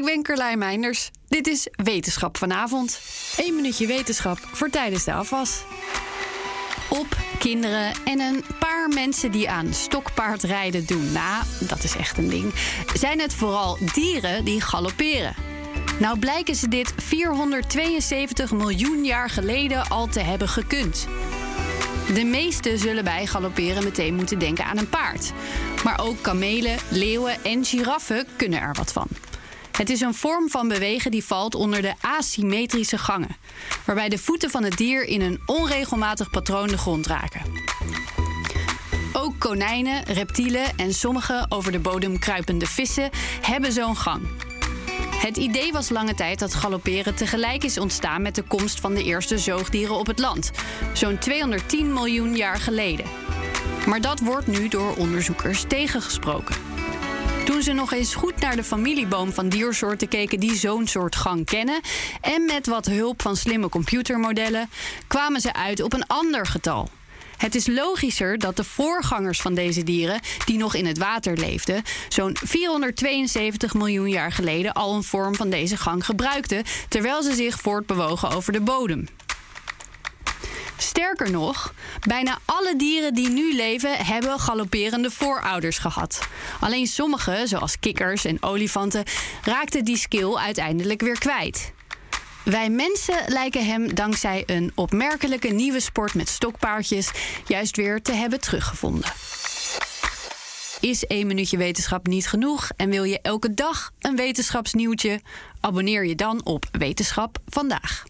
Ik ben Carlijn Meinders. Dit is Wetenschap vanavond. Eén minuutje wetenschap voor tijdens de afwas. Op, kinderen en een paar mensen die aan stokpaardrijden doen na, dat is echt een ding, zijn het vooral dieren die galopperen. Nou blijken ze dit 472 miljoen jaar geleden al te hebben gekund. De meesten zullen bij galopperen meteen moeten denken aan een paard. Maar ook kamelen, leeuwen en giraffen kunnen er wat van. Het is een vorm van bewegen die valt onder de asymmetrische gangen, waarbij de voeten van het dier in een onregelmatig patroon de grond raken. Ook konijnen, reptielen en sommige over de bodem kruipende vissen hebben zo'n gang. Het idee was lange tijd dat galopperen tegelijk is ontstaan met de komst van de eerste zoogdieren op het land, zo'n 210 miljoen jaar geleden. Maar dat wordt nu door onderzoekers tegengesproken. Toen ze nog eens goed naar de familieboom van diersoorten keken die zo'n soort gang kennen, en met wat hulp van slimme computermodellen, kwamen ze uit op een ander getal. Het is logischer dat de voorgangers van deze dieren, die nog in het water leefden, zo'n 472 miljoen jaar geleden al een vorm van deze gang gebruikten, terwijl ze zich voortbewogen over de bodem. Sterker nog, bijna alle dieren die nu leven hebben galopperende voorouders gehad. Alleen sommige, zoals kikkers en olifanten, raakten die skill uiteindelijk weer kwijt. Wij mensen lijken hem dankzij een opmerkelijke nieuwe sport met stokpaardjes juist weer te hebben teruggevonden. Is één minuutje wetenschap niet genoeg en wil je elke dag een wetenschapsnieuwtje? Abonneer je dan op Wetenschap vandaag.